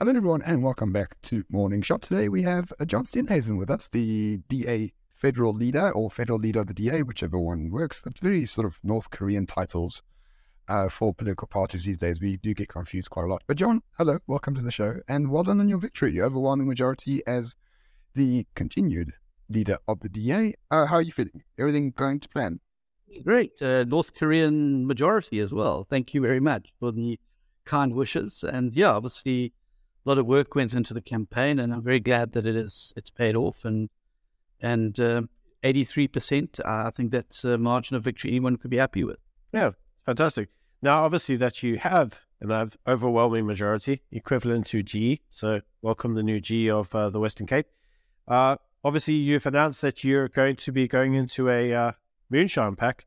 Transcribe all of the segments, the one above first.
Hello, everyone, and welcome back to Morning Shot. Today we have uh, John Steenhuisen with us, the DA federal leader or federal leader of the DA, whichever one works. That's very sort of North Korean titles uh, for political parties these days. We do get confused quite a lot. But John, hello, welcome to the show, and well done on your victory. You overwhelming majority as the continued leader of the DA. Uh, how are you feeling? Everything going to plan? Great. Uh, North Korean majority as well. Thank you very much for the kind wishes. And yeah, obviously a lot of work went into the campaign, and I'm very glad that it is it's paid off. And and uh, 83%, I think that's a margin of victory anyone could be happy with. Yeah, fantastic. Now, obviously, that you have an overwhelming majority equivalent to Xi. So, welcome the new Xi of uh, the Western Cape. Uh, obviously, you've announced that you're going to be going into a uh, moonshine pact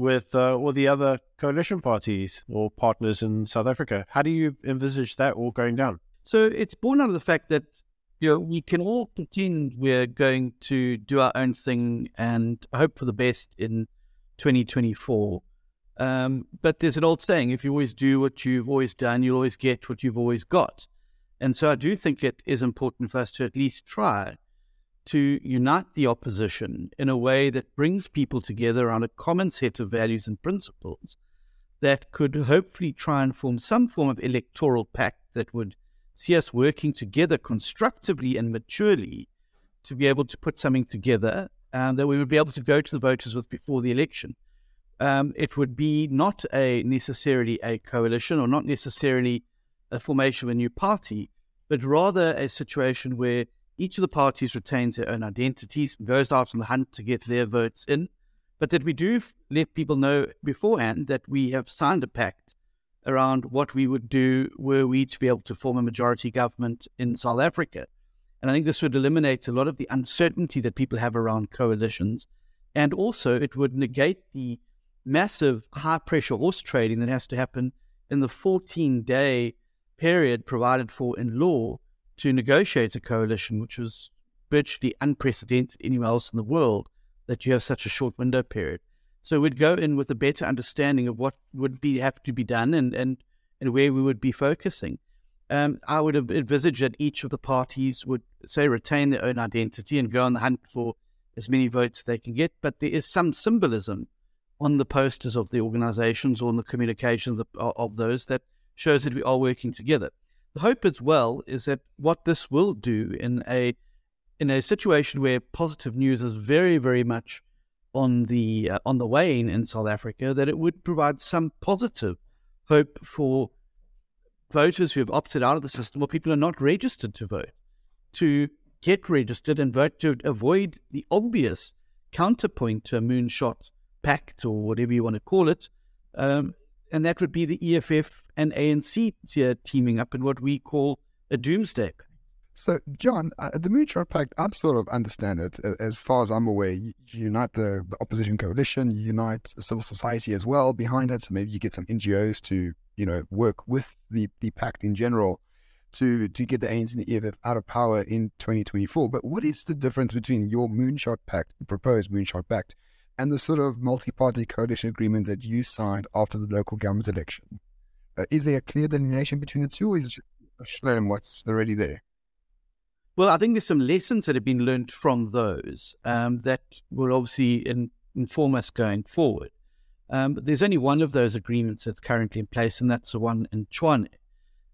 with uh, all the other coalition parties or partners in South Africa. How do you envisage that all going down? So it's born out of the fact that you know we can all pretend we're going to do our own thing and hope for the best in 2024. Um, but there's an old saying: if you always do what you've always done, you'll always get what you've always got. And so I do think it is important for us to at least try to unite the opposition in a way that brings people together around a common set of values and principles that could hopefully try and form some form of electoral pact that would see us working together constructively and maturely to be able to put something together that we would be able to go to the voters with before the election. Um, it would be not a necessarily a coalition or not necessarily a formation of a new party, but rather a situation where each of the parties retains their own identities goes out on the hunt to get their votes in, but that we do let people know beforehand that we have signed a pact around what we would do were we to be able to form a majority government in South Africa. And I think this would eliminate a lot of the uncertainty that people have around coalitions. And also, it would negate the massive high pressure horse trading that has to happen in the 14 day period provided for in law to negotiate a coalition, which was virtually unprecedented anywhere else in the world, that you have such a short window period. So we'd go in with a better understanding of what would be have to be done and and, and where we would be focusing. Um, I would have envisaged that each of the parties would say retain their own identity and go on the hunt for as many votes they can get. But there is some symbolism on the posters of the organizations or on the communications of, of those that shows that we are working together. The hope as well is that what this will do in a in a situation where positive news is very, very much on the uh, on the wane in South Africa that it would provide some positive hope for voters who have opted out of the system or people who are not registered to vote to get registered and vote to avoid the obvious counterpoint to a moonshot pact or whatever you want to call it. Um, and that would be the EFF and ANC teaming up in what we call a doomsday. So, John, uh, the Moonshot Pact, I sort of understand it. As far as I'm aware, you, unite the, the, opposition coalition, you unite civil society as well behind it. So maybe you get some NGOs to, you know, work with the, the pact in general to to get the ANC and the EFF out of power in 2024. But what is the difference between your Moonshot Pact, the proposed Moonshot Pact, and the sort of multi-party coalition agreement that you signed after the local government election? Uh, is there a clear delineation between the two, or is it just what's already there? Well, I think there's some lessons that have been learned from those um, that will obviously in, inform us going forward. Um, there's only one of those agreements that's currently in place, and that's the one in Tshwane.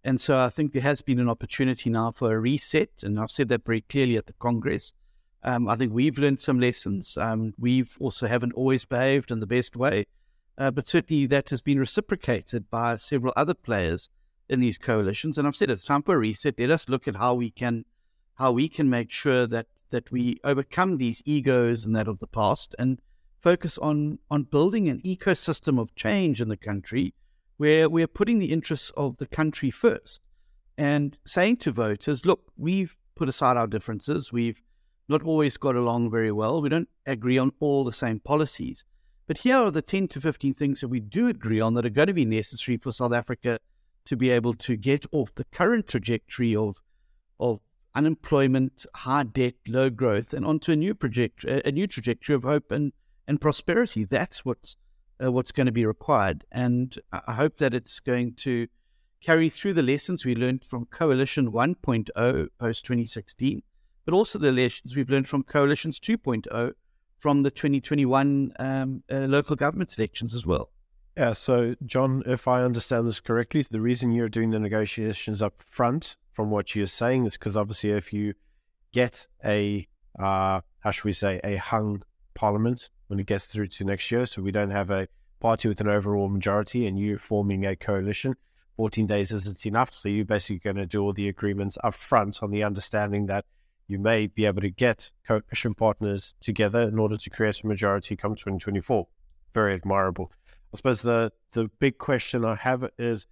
And so I think there has been an opportunity now for a reset, and I've said that very clearly at the Congress. Um, I think we've learned some lessons. Um, we've also haven't always behaved in the best way, uh, but certainly that has been reciprocated by several other players in these coalitions. And I've said it's time for a reset. Let us look at how we can how we can make sure that that we overcome these egos and that of the past and focus on on building an ecosystem of change in the country where we're putting the interests of the country first and saying to voters, look, we've put aside our differences. We've not always got along very well. We don't agree on all the same policies. But here are the 10 to 15 things that we do agree on that are going to be necessary for South Africa to be able to get off the current trajectory of, of unemployment, high debt, low growth, and onto a new project, a new trajectory of hope and, and prosperity. That's what's uh, what's going to be required, and I hope that it's going to carry through the lessons we learned from Coalition 1.0 post 2016, but also the lessons we've learned from Coalitions 2.0 from the 2021 um, uh, local government elections as well. Yeah, so John, if I understand this correctly, the reason you're doing the negotiations up front, from what you're saying, is because obviously if you get a, uh, how should we say, a hung parliament when it gets through to next year, so we don't have a party with an overall majority and you forming a coalition, 14 days isn't enough. So you're basically going to do all the agreements up front on the understanding that you may be able to get coalition partners together in order to create a majority come 2024. Very admirable. I suppose the the big question I have is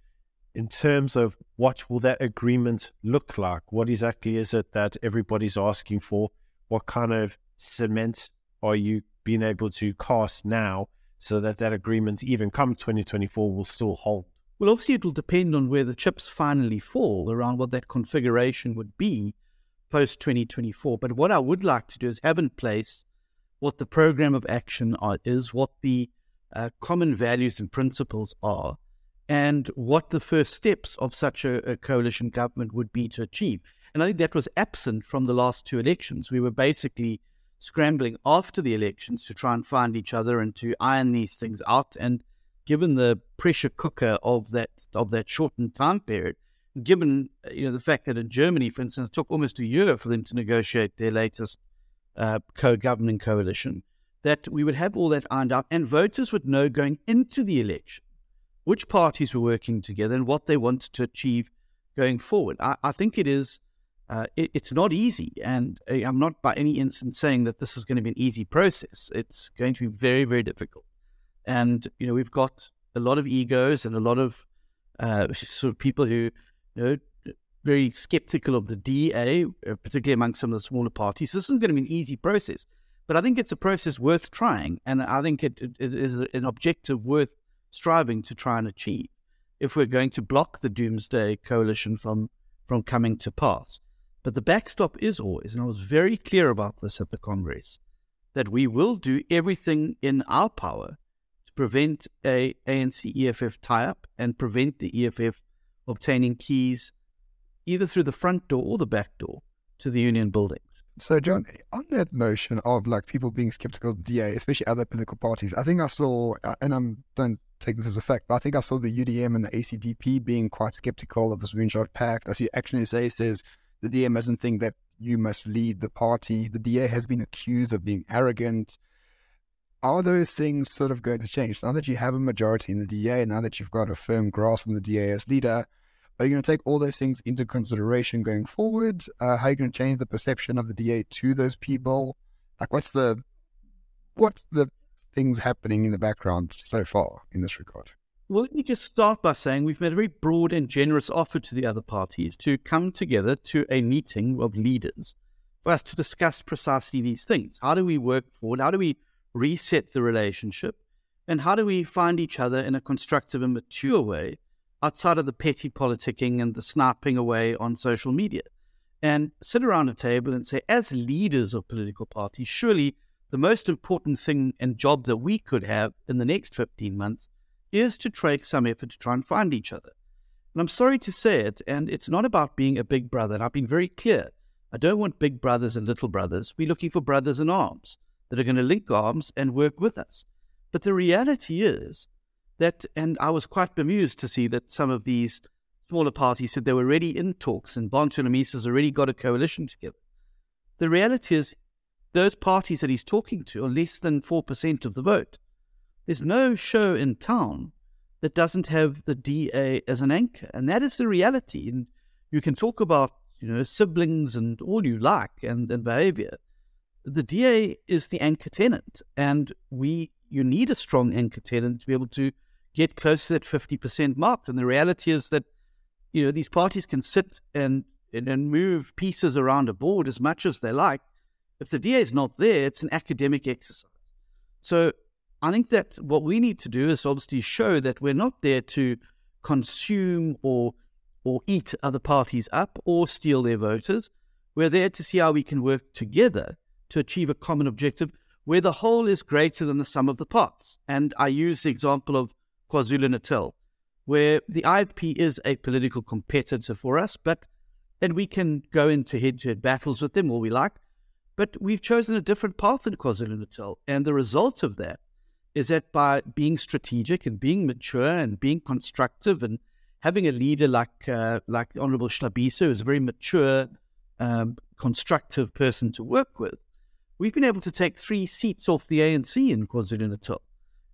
in terms of what will that agreement look like? What exactly is it that everybody's asking for? What kind of cement are you being able to cast now so that that agreement, even come 2024, will still hold? Well, obviously, it will depend on where the chips finally fall around what that configuration would be post 2024. But what I would like to do is have in place what the program of action are, is, what the uh, common values and principles are, and what the first steps of such a, a, coalition government would be to achieve. And I think that was absent from the last two elections. We were basically scrambling after the elections to try and find each other and to iron these things out. And given the pressure cooker of that of that shortened time period, given you know the fact that in Germany, for instance, it took almost a year for them to negotiate their latest uh, co-governing coalition, that we would have all that ironed out and voters would know going into the election which parties were working together and what they wanted to achieve going forward. I, I think it is. Uh, it, it's not easy, and uh, I'm not by any instance saying that this is going to be an easy process. It's going to be very, very difficult, and you know we've got a lot of egos and a lot of uh, sort of people who, know, very skeptical of the DA, uh, particularly among some of the smaller parties. This isn't going to be an easy process. But I think it's a process worth trying, and I think it, it, is an objective worth striving to try and achieve if we're going to block the doomsday coalition from, from coming to pass. But the backstop is always, and I was very clear about this at the Congress, that we will do everything in our power to prevent a ANC EFF tie-up and prevent the EFF obtaining keys either through the front door or the back door to the union building. So, John, on that notion of like people being skeptical of the DA, especially other political parties, I think I saw, uh, and I don't take this as a fact, but I think I saw the UDM and the ACDP being quite skeptical of this Moonshot Pact. I see Action SA says the DA doesn't think that you must lead the party. The DA has been accused of being arrogant. Are those things sort of going to change now that you have a majority in the DA? Now that you've got a firm grasp on the DA as leader? Are you going to take all those things into consideration going forward? Uh, how are you going to change the perception of the DA to those people? Like, what's the what's the things happening in the background so far in this regard? Well, let me just start by saying we've made a very broad and generous offer to the other parties to come together to a meeting of leaders for us to discuss precisely these things. How do we work forward? How do we reset the relationship? And how do we find each other in a constructive and mature way outside of the petty politicking and the sniping away on social media and sit around a table and say, as leaders of political parties, surely the most important thing and job that we could have in the next 15 months is to take some effort to try and find each other. And I'm sorry to say it, and it's not about being a big brother. And I've been very clear. I don't want big brothers and little brothers. We're looking for brothers in arms that are going to link arms and work with us. But the reality is that, and I was quite bemused to see that some of these smaller parties said they were already in talks and Bantu has already got a coalition together. The reality is, those parties that he's talking to are less than 4% of the vote. There's no show in town that doesn't have the DA as an anchor, and that is the reality. And you can talk about, you know, siblings and all you like and, and behavior. The DA is the anchor tenant, and we you need a strong anchor tenant to be able to get close to that 50% mark. And the reality is that, you know, these parties can sit and, and, and move pieces around a board as much as they like. If the DA is not there, it's an academic exercise. So I think that what we need to do is obviously show that we're not there to consume or or eat other parties up or steal their voters. We're there to see how we can work together to achieve a common objective where the whole is greater than the sum of the parts. And I use the example of KwaZulu Natal. where the IFP is a political competitor for us, but and we can go into head-to-head battles with them all we like. But we've chosen a different path in KwaZulu Natal, and the result of that is that by being strategic and being mature and being constructive and having a leader like uh, like the Honourable Hlabisa, who's a very mature, um, constructive person to work with, we've been able to take three seats off the ANC in KwaZulu Natal.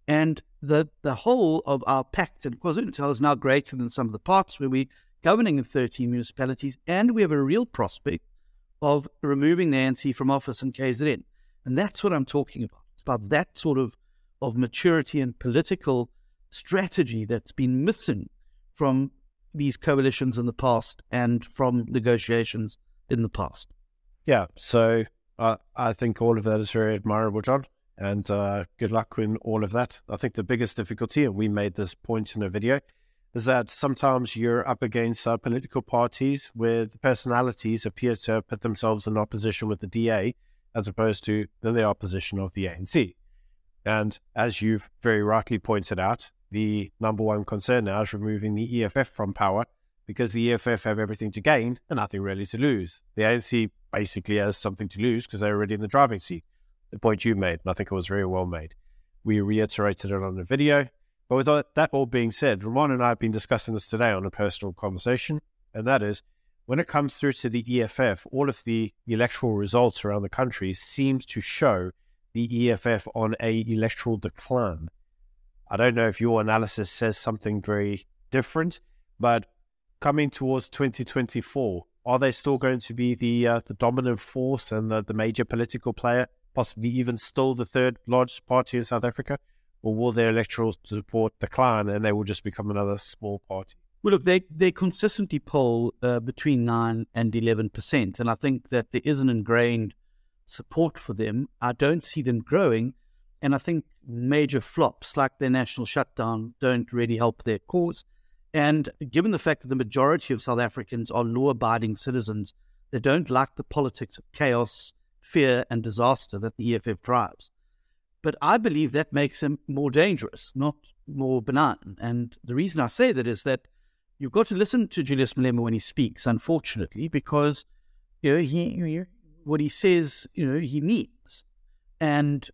And the, the whole of our pact in KwaZulu Natal is now greater than some of the parts where we're governing in 13 municipalities, and we have a real prospect of removing the ANC from office in KZN. And that's what I'm talking about. It's about that sort of, of maturity and political strategy that's been missing from these coalitions in the past and from negotiations in the past. Yeah. So uh, I think all of that is very admirable, John. And uh, good luck in all of that. I think the biggest difficulty, and we made this point in a video, is that sometimes you're up against uh, political parties where the personalities appear to have put themselves in opposition with the DA as opposed to the opposition of the ANC. And as you've very rightly pointed out, the number one concern now is removing the EFF from power because the EFF have everything to gain and nothing really to lose. The ANC basically has something to lose because they're already in the driving seat. The point you made, and I think it was very well made. We reiterated it on the video. But with that all being said, Ramon and I have been discussing this today on a personal conversation, and that is when it comes through to the EFF, all of the electoral results around the country seems to show the EFF on a electoral decline. I don't know if your analysis says something very different, but coming towards 2024, are they still going to be the uh, the dominant force and the, the major political player, possibly even still the third largest party in South Africa? Or will their electoral support decline and they will just become another small party? Well, look, they, they consistently poll uh, between 9 and 11%. And I think that there is an ingrained support for them. I don't see them growing. And I think major flops like their national shutdown don't really help their cause. And given the fact that the majority of South Africans are law abiding citizens, they don't like the politics of chaos, fear, and disaster that the EFF drives. But I believe that makes them more dangerous, not more benign. And the reason I say that is that you've got to listen to Julius Malema when he speaks, unfortunately, because you know he what he says, you know, he means. And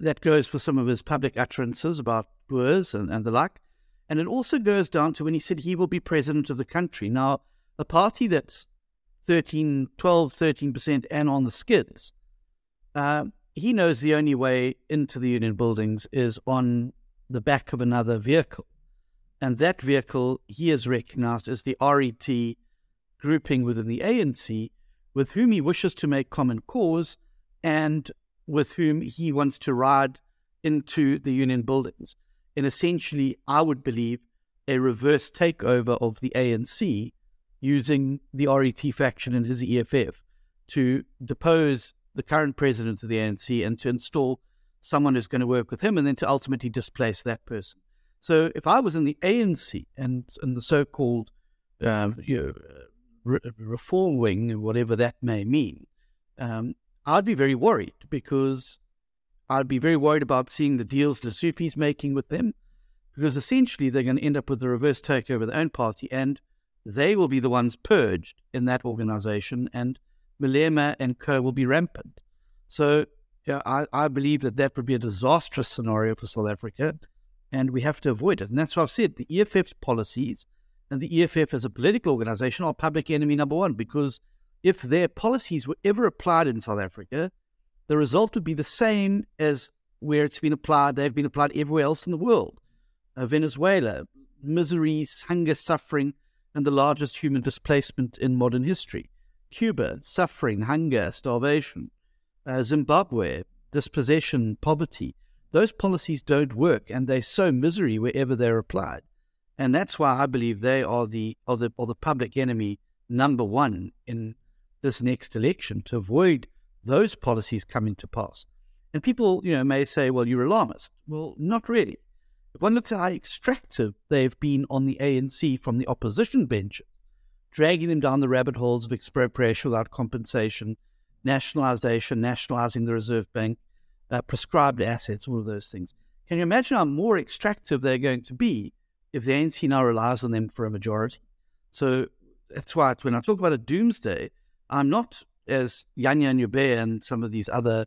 that goes for some of his public utterances about Boers and, and the like. And it also goes down to when he said he will be president of the country. Now, a party that's 13, 12, 13% and on the skids, uh, he knows the only way into the union buildings is on the back of another vehicle. And that vehicle he has recognized as the RET grouping within the ANC, with whom he wishes to make common cause and with whom he wants to ride into the union buildings in essentially, I would believe, a reverse takeover of the ANC using the RET faction and his EFF to depose the current president of the ANC and to install someone who's going to work with him and then to ultimately displace that person. So if I was in the ANC and, and the so called uh, you know, re- reform wing, whatever that may mean, um, I'd be very worried because I'd be very worried about seeing the deals the Lesufi's making with them, because essentially they're going to end up with a reverse takeover of their own party, and they will be the ones purged in that organization, and Malema and co will be rampant. So yeah, I, I believe that that would be a disastrous scenario for South Africa, and we have to avoid it. And that's why I've said the EFF's policies and the EFF as a political organization are public enemy number one, because if their policies were ever applied in South Africa, the result would be the same as where it's been applied. They've been applied everywhere else in the world. Uh, Venezuela, misery, hunger, suffering, and the largest human displacement in modern history. Cuba, suffering, hunger, starvation. Uh, Zimbabwe, dispossession, poverty. Those policies don't work, and they sow misery wherever they're applied. And that's why I believe they are the are the are the public enemy number one in this next election to avoid those policies coming to pass. And people, you know, may say, well, you're alarmist. Well, not really. If one looks at how extractive they've been on the ANC from the opposition benches, dragging them down the rabbit holes of expropriation without compensation, nationalization, nationalizing the Reserve Bank, uh, prescribed assets, all of those things. Can you imagine how more extractive they're going to be if the ANC now relies on them for a majority. So that's why when I talk about a doomsday, I'm not as Yanya Njube and some of these other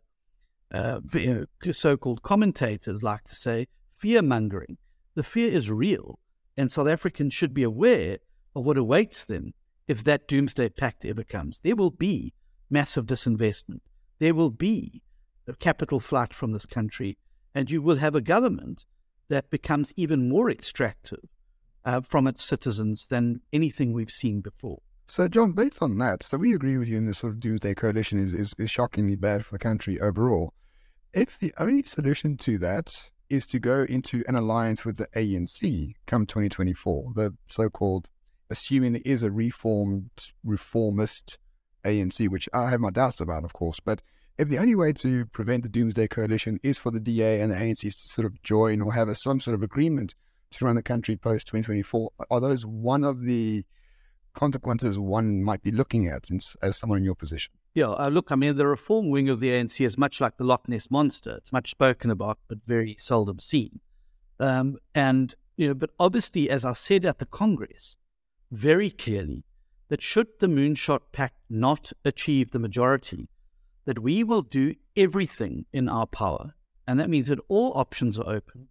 uh, you know, so-called commentators like to say, fear mongering. The fear is real, and South Africans should be aware of what awaits them if that doomsday pact ever comes. There will be massive disinvestment. There will be a capital flight from this country, and you will have a government that becomes even more extractive uh, from its citizens than anything we've seen before. So, John, based on that, so we agree with you in this sort of doomsday coalition is, is, is shockingly bad for the country overall. If the only solution to that is to go into an alliance with the ANC come 2024, the so called, assuming there is a reformed, reformist ANC, which I have my doubts about, of course, but if the only way to prevent the Doomsday Coalition is for the DA and the ANC to sort of join or have a, some sort of agreement to run the country post 2024, are those one of the consequences one might be looking at as someone in your position? Yeah, uh, look, I mean, the reform wing of the ANC is much like the Loch Ness monster. It's much spoken about, but very seldom seen. Um, and you know, but obviously, as I said at the Congress, very clearly, that should the Moonshot Pact not achieve the majority, that we will do everything in our power, and that means that all options are open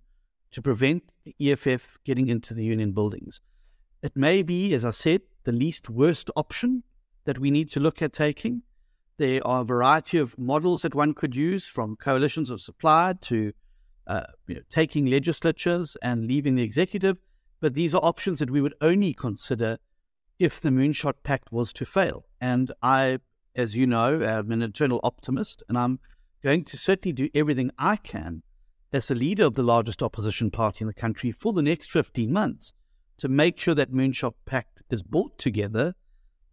to prevent the EFF getting into the union buildings. It may be, as I said, the least worst option that we need to look at taking. There are a variety of models that one could use, from coalitions of supply to uh, you know, taking legislatures and leaving the executive. But these are options that we would only consider if the Moonshot Pact was to fail. And I, as you know, am an eternal optimist, and I'm going to certainly do everything I can as the leader of the largest opposition party in the country for the next 15 months to make sure that Moonshot Pact is brought together,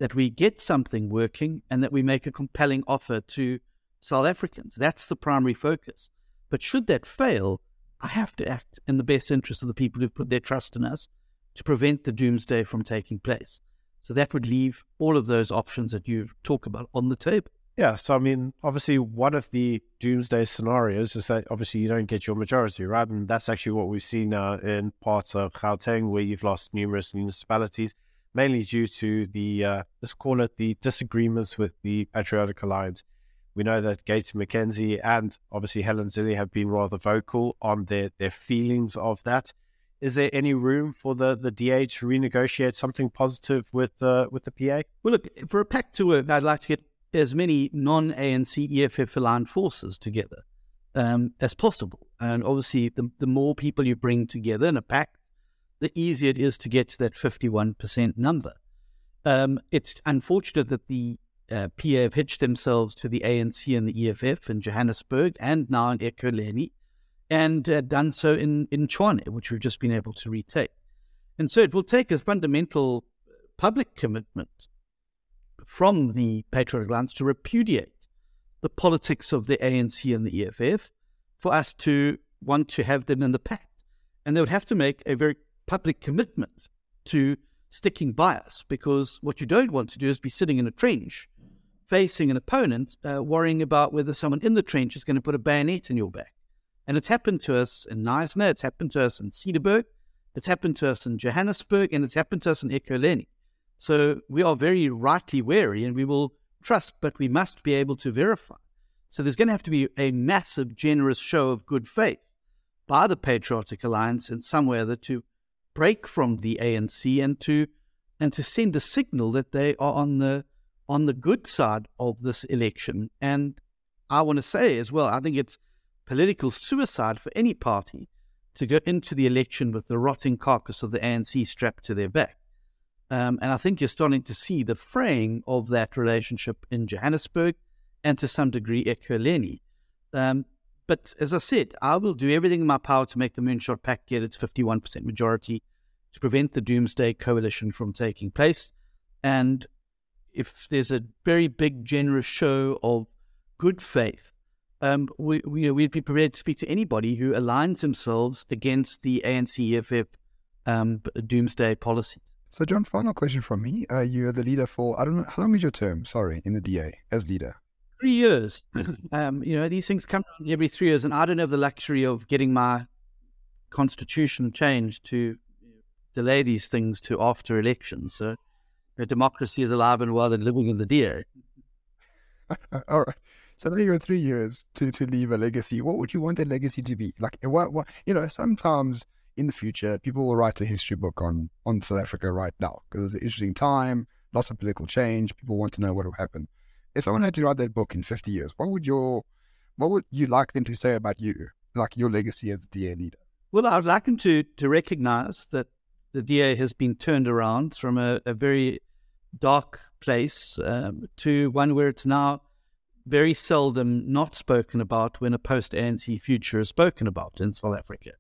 that we get something working, and that we make a compelling offer to South Africans. That's the primary focus. But should that fail, I have to act in the best interest of the people who've put their trust in us to prevent the doomsday from taking place. So that would leave all of those options that you've talked about on the table. Yeah, so I mean, obviously, one of the doomsday scenarios is that obviously you don't get your majority, right? And that's actually what we've seen now in parts of Gauteng, where you've lost numerous municipalities, mainly due to the, uh, let's call it the disagreements with the Patriotic Alliance. We know that Gayton McKenzie and obviously Helen Zille have been rather vocal on their, their feelings of that. Is there any room for the, the DA to renegotiate something positive with uh, with the PA? Well, look, for a pact to work, I'd like to get as many non ANC EFF aligned forces together um, as possible. And obviously, the, the more people you bring together in a pact, the easier it is to get to that 51% number. Um, it's unfortunate that the uh, PA have hitched themselves to the ANC and the EFF in Johannesburg and now in Ekurhuleni, and uh, done so in, in Tshwane, which we've just been able to retake. And so it will take a fundamental public commitment from the Patriotic Alliance to repudiate the politics of the ANC and the EFF for us to want to have them in the pact. And they would have to make a very public commitment to sticking by us because what you don't want to do is be sitting in a trench facing an opponent, uh, worrying about whether someone in the trench is going to put a bayonet in your back. And it's happened to us in Knysna, it's happened to us in Cederberg, it's happened to us in Johannesburg, and it's happened to us in Ekurhuleni. So we are very rightly wary and we will trust, but we must be able to verify. So there's going to have to be a massive, generous show of good faith by the Patriotic Alliance in some way that to break from the ANC and to and to send a signal that they are on the on the good side of this election. And I want to say as well, I think it's political suicide for any party to go into the election with the rotting carcass of the ANC strapped to their back. Um, and I think you're starting to see the fraying of that relationship in Johannesburg and to some degree Ekurhuleni. Um, but as I said, I will do everything in my power to make the Moonshot Pact get its 51% majority to prevent the Doomsday Coalition from taking place. And if there's a very big, generous show of good faith, um, we, we, would be prepared to speak to anybody who aligns themselves against the ANC EFF um, doomsday policies. So, John, final question from me. Uh, you're the leader for, I don't know, how long is your term, sorry, in the DA as leader? Three years. um, you know, these things come every three years, and I don't have the luxury of getting my constitution changed to delay these things to after elections. So democracy is alive and well and living in the DA. All right. So now you got three years to, to leave a legacy. What would you want that legacy to be? Like, what, what, you know, sometimes in the future, people will write a history book on, on South Africa right now because it's an interesting time, lots of political change. People want to know what will happen. If someone had to write that book in 50 years, what would your, what would you like them to say about you, like your legacy as a DA leader? Well, I'd like them to, to recognize that the DA has been turned around from a, a very dark place um, to one where it's now very seldom not spoken about when a post ANC future is spoken about in South Africa,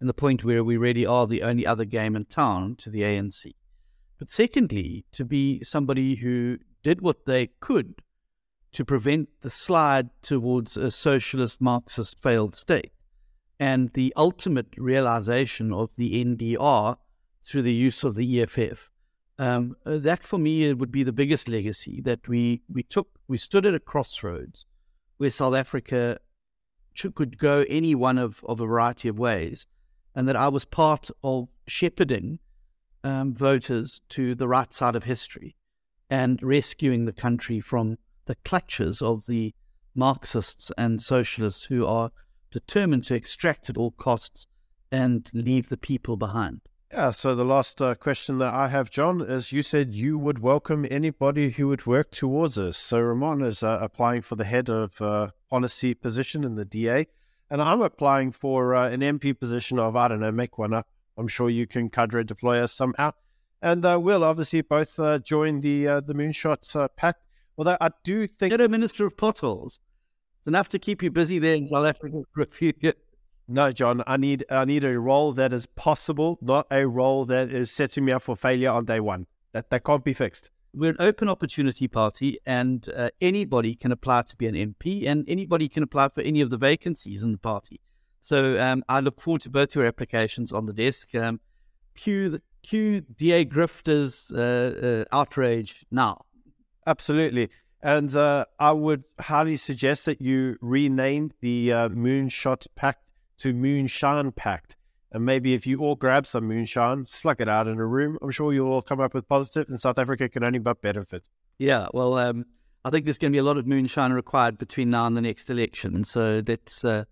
and the point where we really are the only other game in town to the ANC. But secondly, to be somebody who did what they could to prevent the slide towards a socialist Marxist failed state and the ultimate realization of the NDR through the use of the EFF um, uh, that for me would be the biggest legacy that we, we took. We stood at a crossroads where South Africa could go any one of, of a variety of ways, and that I was part of shepherding um, voters to the right side of history and rescuing the country from the clutches of the Marxists and socialists who are determined to extract at all costs and leave the people behind. Yeah, so the last uh, question that I have, John, is you said you would welcome anybody who would work towards us. So Ramon is uh, applying for the head of uh, policy position in the DA, and I'm applying for uh, an MP position of, I don't know, make one up. I'm sure you can cadre deploy us somehow. And uh, we'll obviously both uh, join the the Moonshots Pact. Although I do think. Get a Minister of Potholes. It's enough to keep you busy there in South Africa for a few years. No, John, I need I need a role that is possible, not a role that is setting me up for failure on day one. That that can't be fixed. We're an open opportunity party, and uh, anybody can apply to be an MP, and anybody can apply for any of the vacancies in the party. So um, I look forward to both your applications on the desk. Um, cue, cue DA Grifter's uh, uh, outrage now. Absolutely. And uh, I would highly suggest that you rename the uh, Moonshot Pact to Moonshine Pact. And maybe if you all grab some moonshine, slug it out in a room, I'm sure you'll all come up with positive, and South Africa can only but benefit. Yeah, well, um, I think there's going to be a lot of moonshine required between now and the next election. And so let's uh,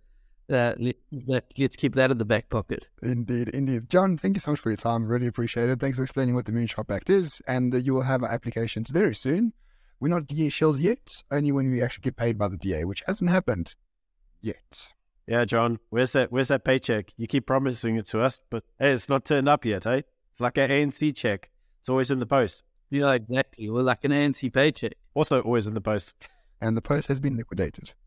uh, let, let, let's keep that in the back pocket. Indeed, indeed. John, thank you so much for your time. Really appreciate it. Thanks for explaining what the Moonshot Act is. And uh, you will have applications very soon. We're not DA shells yet, only when we actually get paid by the DA, which hasn't happened yet. Yeah, John, where's that? Where's that paycheck? You keep promising it to us, but hey, it's not turned up yet, hey? It's like an ANC check. It's always in the post. Yeah, exactly. We're like an ANC paycheck. Also, always in the post. And the post has been liquidated.